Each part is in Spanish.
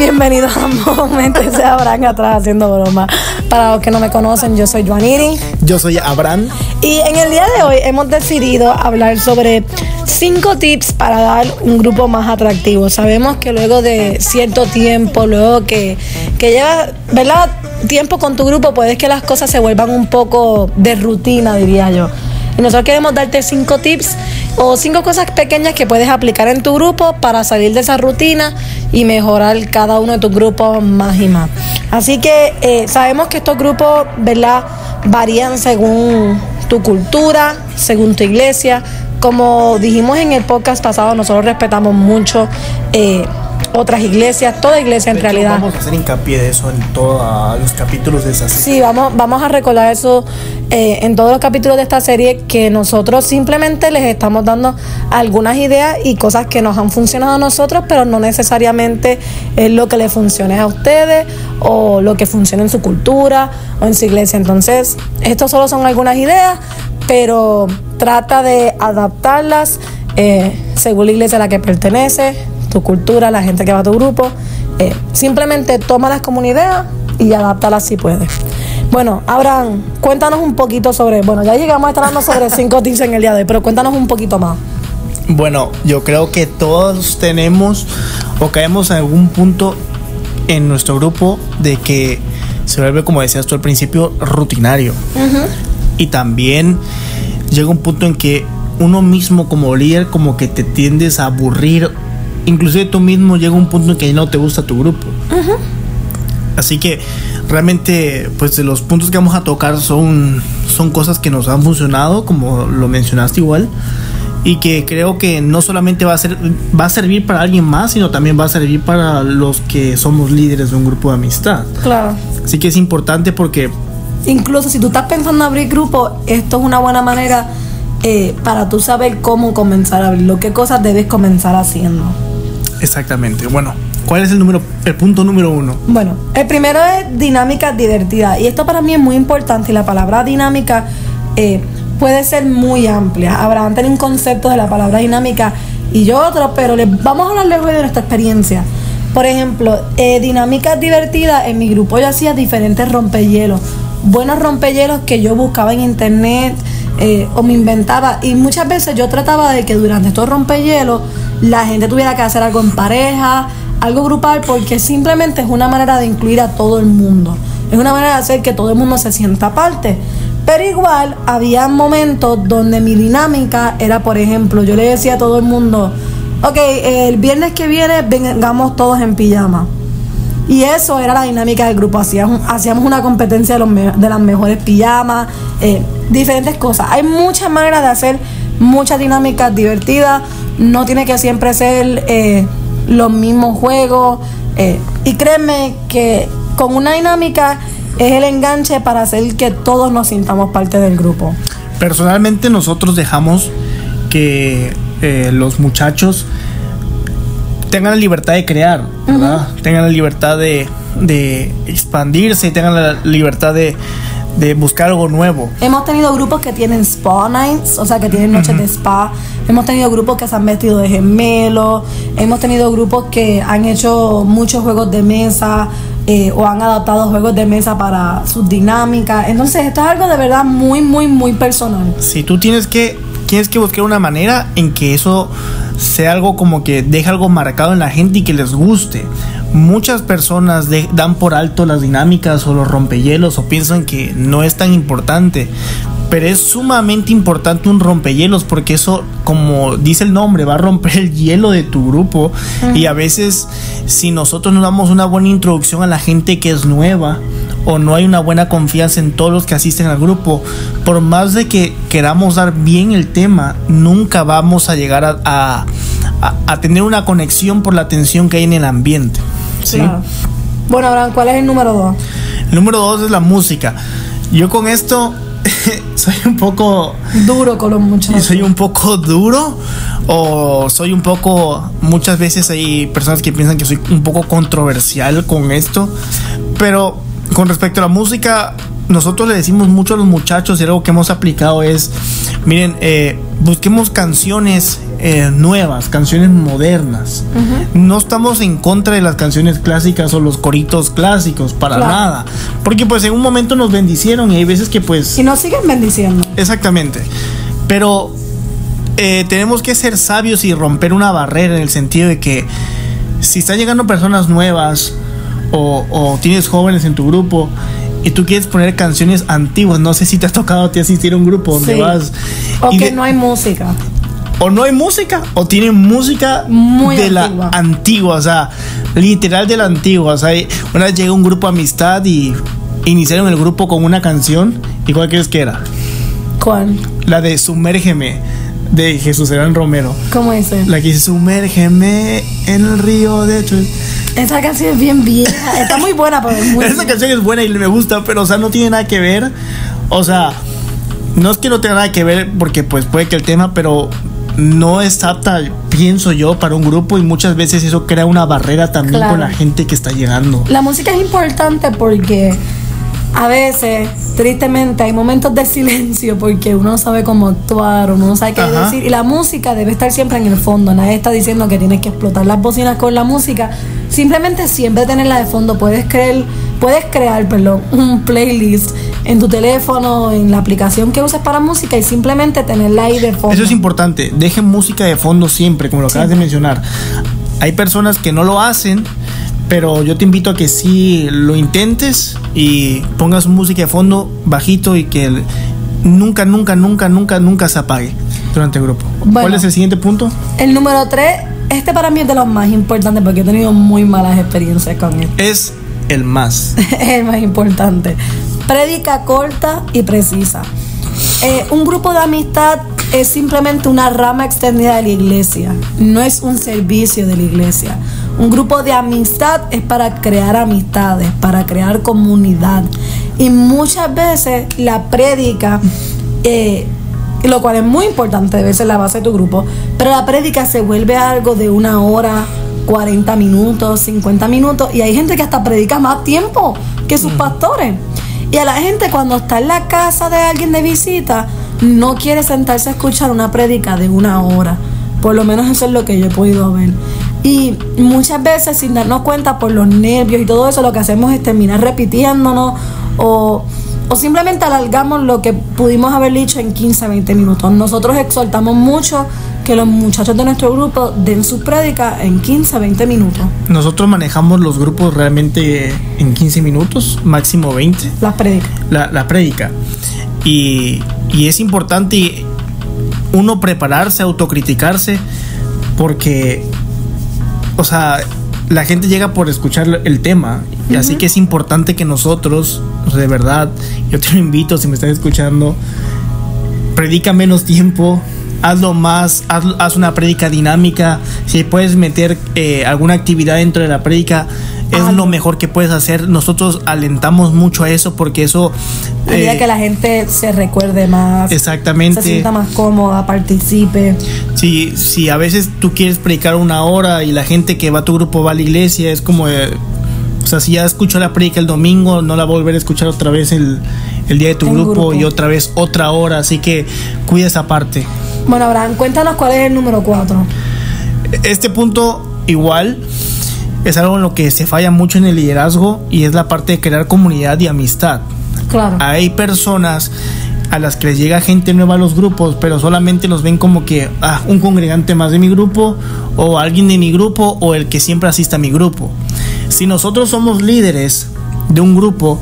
bienvenidos a Momentos de Abraham atrás haciendo broma. Para los que no me conocen, yo soy Juaniri. Yo soy Abraham. Y en el día de hoy hemos decidido hablar sobre cinco tips para dar un grupo más atractivo. Sabemos que luego de cierto tiempo, luego que, que llevas, ¿verdad? Tiempo con tu grupo, puede que las cosas se vuelvan un poco de rutina, diría yo. Y nosotros queremos darte cinco tips o cinco cosas pequeñas que puedes aplicar en tu grupo para salir de esa rutina y mejorar cada uno de tus grupos más y más. Así que eh, sabemos que estos grupos, ¿verdad? Varían según tu cultura, según tu iglesia. Como dijimos en el podcast pasado, nosotros respetamos mucho eh, otras iglesias, toda iglesia en realidad. Vamos a hacer hincapié de eso en todos los capítulos de esa serie. Sí, vamos, vamos a recordar eso eh, en todos los capítulos de esta serie, que nosotros simplemente les estamos dando algunas ideas y cosas que nos han funcionado a nosotros, pero no necesariamente es lo que le funcione a ustedes o lo que funcione en su cultura o en su iglesia. Entonces, esto solo son algunas ideas, pero trata de adaptarlas eh, según la iglesia a la que pertenece tu cultura, la gente que va a tu grupo. Eh, simplemente tómalas como una idea y adáptalas si puedes. Bueno, Abraham, cuéntanos un poquito sobre. Bueno, ya llegamos a estar hablando sobre cinco tips en el día de hoy, pero cuéntanos un poquito más. Bueno, yo creo que todos tenemos o caemos en algún punto en nuestro grupo de que se vuelve, como decías tú al principio, rutinario. Y también llega un punto en que uno mismo como líder como que te tiendes a aburrir inclusive tú mismo llega un punto en que no te gusta tu grupo. Así que realmente, pues de los puntos que vamos a tocar son, son cosas que nos han funcionado, como lo mencionaste igual, y que creo que no solamente va a, ser, va a servir para alguien más, sino también va a servir para los que somos líderes de un grupo de amistad. Claro. Así que es importante porque... Incluso si tú estás pensando en abrir grupo, esto es una buena manera eh, para tú saber cómo comenzar a abrirlo, qué cosas debes comenzar haciendo. Exactamente. Bueno, ¿cuál es el número, el punto número uno? Bueno, el primero es dinámica divertida. Y esto para mí es muy importante. Y la palabra dinámica eh, puede ser muy amplia. Habrán tenido un concepto de la palabra dinámica y yo otro, pero les vamos a hablar hoy de nuestra experiencia. Por ejemplo, eh, dinámica divertida, en mi grupo yo hacía diferentes rompehielos. Buenos rompehielos que yo buscaba en internet eh, o me inventaba. Y muchas veces yo trataba de que durante estos rompehielos la gente tuviera que hacer algo en pareja, algo grupal, porque simplemente es una manera de incluir a todo el mundo. Es una manera de hacer que todo el mundo se sienta parte. Pero igual había momentos donde mi dinámica era, por ejemplo, yo le decía a todo el mundo, ok, el viernes que viene vengamos todos en pijama. Y eso era la dinámica del grupo. Hacíamos, hacíamos una competencia de, los de las mejores pijamas, eh, diferentes cosas. Hay muchas maneras de hacer muchas dinámicas divertidas no tiene que siempre ser eh, los mismos juegos. Eh, y créeme que con una dinámica es el enganche para hacer que todos nos sintamos parte del grupo. Personalmente nosotros dejamos que eh, los muchachos tengan la libertad de crear, ¿verdad? Tengan la libertad de, de expandirse, tengan la libertad de, de buscar algo nuevo. Hemos tenido grupos que tienen spa nights, o sea, que tienen noches de spa. Hemos tenido grupos que se han vestido de gemelos. Hemos tenido grupos que han hecho muchos juegos de mesa eh, o han adaptado juegos de mesa para sus dinámicas. Entonces, esto es algo de verdad muy, muy, muy personal. Si tú tienes que, tienes que buscar una manera en que eso sea algo como que deje algo marcado en la gente y que les guste muchas personas dan por alto las dinámicas o los rompehielos o piensan que no es tan importante. Pero es sumamente importante un rompehielos porque eso, como dice el nombre, va a romper el hielo de tu grupo. Y a veces, si nosotros no damos una buena introducción a la gente que es nueva o no hay una buena confianza en todos los que asisten al grupo, por más de que queramos dar bien el tema, nunca vamos a llegar a, a tener una conexión por la tensión que hay en el ambiente. ¿Sí? Bueno, Abraham, ¿cuál es el número dos? El número dos es la música. Yo con esto soy un poco duro con los muchachos. Soy un poco duro o soy un poco muchas veces hay personas que piensan que soy un poco controversial con esto, pero con respecto a la música nosotros le decimos mucho a los muchachos y algo que hemos aplicado es, miren, eh, busquemos canciones eh, nuevas, canciones modernas. No estamos en contra de las canciones clásicas o los coritos clásicos, para Claro. nada. Porque pues en un momento nos bendicieron y hay veces que pues... Y nos siguen bendiciendo. Exactamente. Pero eh, tenemos que ser sabios y romper una barrera en el sentido de que si están llegando personas nuevas o, o tienes jóvenes en tu grupo y tú quieres poner canciones antiguas, no sé si te has tocado a ti asistir a un grupo donde Sí. vas O y que de- no hay música. O no hay música o tienen música Muy de antigua. la antigua, o sea, literal de la antigua. O sea, una vez llegó un grupo amistad y iniciaron el grupo con una canción. ¿Y cuál crees que era? ¿Cuál? La de Sumérgeme de Jesús Serán Romero. ¿Cómo dice? La que dice Sumérgeme en el río de tu... Esa canción es bien vieja. Está muy buena, pero es muy Esa canción es buena y me gusta, pero o sea, no tiene nada que ver. O sea, no es que no tenga nada que ver porque pues puede que el tema, pero no es apta, pienso yo, para un grupo y muchas veces eso crea una barrera también Claro. con la gente que está llegando. La música es importante porque a veces, tristemente, hay momentos de silencio porque uno no sabe cómo actuar, uno no sabe qué Ajá. decir. Y la música debe estar siempre en el fondo. Nadie está diciendo que tienes que explotar las bocinas con la música. Simplemente siempre tenerla de fondo. Puedes creer, puedes crear, perdón, un playlist en tu teléfono, en la aplicación que uses para música y simplemente tenerla ahí de fondo. Eso es importante. Dejen música de fondo siempre, como lo acabas de mencionar. Hay personas que no lo hacen, pero yo te invito a que sí lo intentes y pongas música de fondo bajito y que nunca, nunca, nunca, nunca, nunca se apague durante el grupo. ¿Cuál es el siguiente punto? El número 3, este para mí es de los más importantes porque he tenido muy malas experiencias con él. Es el más. es el más importante. Prédica corta y precisa. Eh, un grupo de amistad es simplemente una rama extendida de la iglesia, no es un servicio de la iglesia. Un grupo de amistad es para crear amistades, para crear comunidad. Y muchas veces la prédica, eh, lo cual es muy importante, debe ser la base de tu grupo, pero la prédica se vuelve algo de una hora, 40 minutos, 50 minutos, y hay gente que hasta predica más tiempo que sus pastores. Y a la gente cuando está en la casa de alguien de visita, no quiere sentarse a escuchar una prédica de una hora. Por lo menos eso es lo que yo he podido ver. Y muchas veces sin darnos cuenta por los nervios y todo eso, lo que hacemos es terminar repitiéndonos o, o simplemente alargamos lo que pudimos haber dicho en 15, 20 minutos. Nosotros exhortamos mucho que los muchachos de nuestro grupo den sus prédicas en 15, 20 minutos. Nosotros manejamos los grupos realmente en 15 minutos, máximo 20. Las prédicas. la, la prédica. Y, y es importante uno prepararse, autocriticarse, porque, o sea, la gente llega por escuchar el tema. Y así que es importante que nosotros, de verdad, yo te lo invito, si me estás escuchando, predica menos tiempo. Hazlo más, haz, haz una prédica dinámica. Si puedes meter eh, alguna actividad dentro de la prédica, es lo mejor que puedes hacer. Nosotros alentamos mucho a eso porque eso. Ayuda a eh, que la gente se recuerde más. Exactamente. Se sienta más cómoda, participe. Si, si a veces tú quieres predicar una hora y la gente que va a tu grupo va a la iglesia, es como. eh, o sea, si ya escuchó la prédica el domingo, no la va a volver a escuchar otra vez el, el día de tu grupo, grupo. y otra vez otra hora. Así que cuida esa parte. Bueno, Abraham, cuéntanos cuál es el número 4. Este punto, igual, es algo en lo que se falla mucho en el liderazgo y es la parte de crear comunidad y amistad. Claro. Hay personas a las que les llega gente nueva a los grupos, pero solamente los ven como que ah, un congregante más de mi grupo, o alguien de mi grupo, o el que siempre asista a mi grupo. Si nosotros somos líderes de un grupo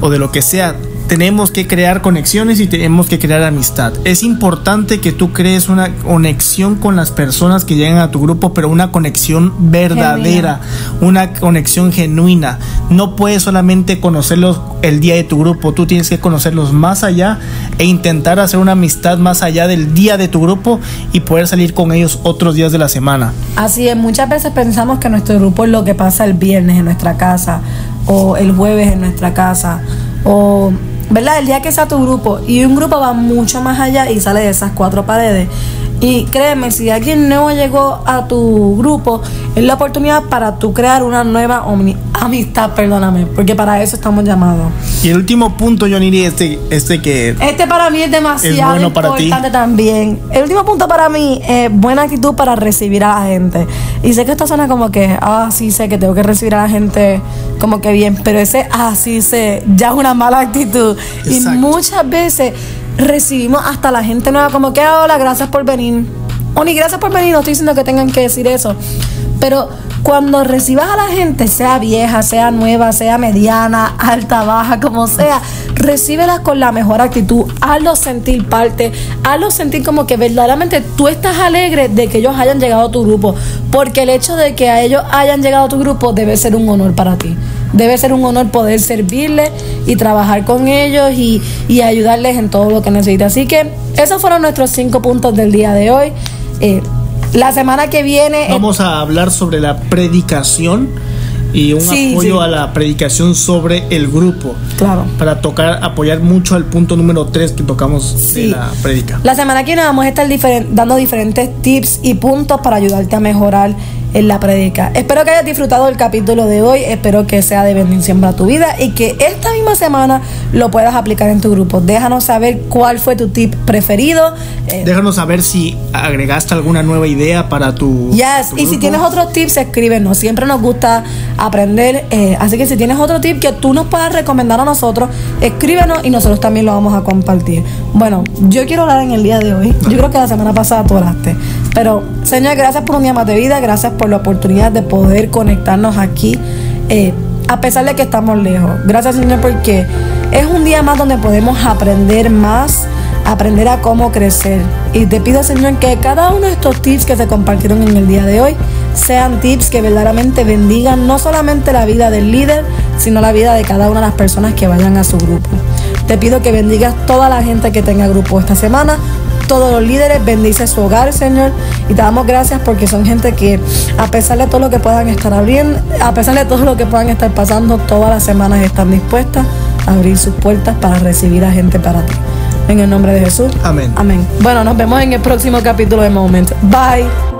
o de lo que sea, tenemos que crear conexiones y tenemos que crear amistad. Es importante que tú crees una conexión con las personas que llegan a tu grupo, pero una conexión verdadera, una conexión genuina. No puedes solamente conocerlos el día de tu grupo, tú tienes que conocerlos más allá e intentar hacer una amistad más allá del día de tu grupo y poder salir con ellos otros días de la semana. Así es, muchas veces pensamos que nuestro grupo es lo que pasa el viernes en nuestra casa o el jueves en nuestra casa o, ¿verdad? El día que sea tu grupo y un grupo va mucho más allá y sale de esas cuatro paredes Y créeme, si alguien nuevo llegó a tu grupo, es la oportunidad para tú crear una nueva amistad, perdóname, porque para eso estamos llamados. Y el último punto, Johnny, este, este que... Este para mí es demasiado importante también. El último punto para mí es buena actitud para recibir a la gente. Y sé que esto suena como que, ah, sí, sé que tengo que recibir a la gente como que bien, pero ese, ah, sí, sé, ya es una mala actitud. Y muchas veces recibimos hasta la gente nueva como que, ah, hola, gracias por venir. O ni gracias por venir, no estoy diciendo que tengan que decir eso. Pero cuando recibas a la gente, sea vieja, sea nueva, sea mediana, alta, baja, como sea, recíbelas con la mejor actitud, hazlos sentir parte, hazlos sentir como que verdaderamente tú estás alegre de que ellos hayan llegado a tu grupo, porque el hecho de que a ellos hayan llegado a tu grupo debe ser un honor para ti. Debe ser un honor poder servirles y trabajar con ellos y, ayudarles en todo lo que necesiten. Así que esos fueron nuestros cinco puntos del día de hoy. Eh, la semana que viene... Vamos a hablar sobre la predicación y un apoyo a la predicación sobre el grupo. Claro. Para tocar, apoyar mucho al punto número 3 que tocamos de la predica. La semana que viene vamos a estar dando diferentes tips y puntos para ayudarte a mejorar en la predica. Espero que hayas disfrutado el capítulo de hoy, espero que sea de bendición para tu vida y que esta misma semana lo puedas aplicar en tu grupo. Déjanos saber cuál fue tu tip preferido. Eh, Déjanos saber si agregaste alguna nueva idea para tu. Yes, y si tienes otros tips, escríbenos. Siempre nos gusta aprender. Eh, así que si tienes otro tip que tú nos puedas recomendar a nosotros, escríbenos y nosotros también lo vamos a compartir. Bueno, yo quiero hablar en el día de hoy. Yo creo que la semana pasada tú hablaste. Pero, Señor, gracias por un día más de vida, gracias por la oportunidad de poder conectarnos aquí, eh, a pesar de que estamos lejos. Gracias, Señor, porque es un día más donde podemos aprender más, aprender a cómo crecer. Y te pido, Señor, que cada uno de estos tips que se compartieron en el día de hoy sean tips que verdaderamente bendigan no solamente la vida del líder, sino la vida de cada una de las personas que vayan a su grupo. Te pido que bendigas toda la gente que tenga grupo esta semana, todos los líderes, bendice su hogar, Señor. Y te damos gracias porque son gente que, a pesar de todo lo que puedan estar abriendo, a pesar de todo lo que puedan estar pasando, todas las semanas están dispuestas a abrir sus puertas para recibir a gente para ti. En el nombre de Jesús. Amén. Amén. Bueno, nos vemos en el próximo capítulo de Moment. Bye.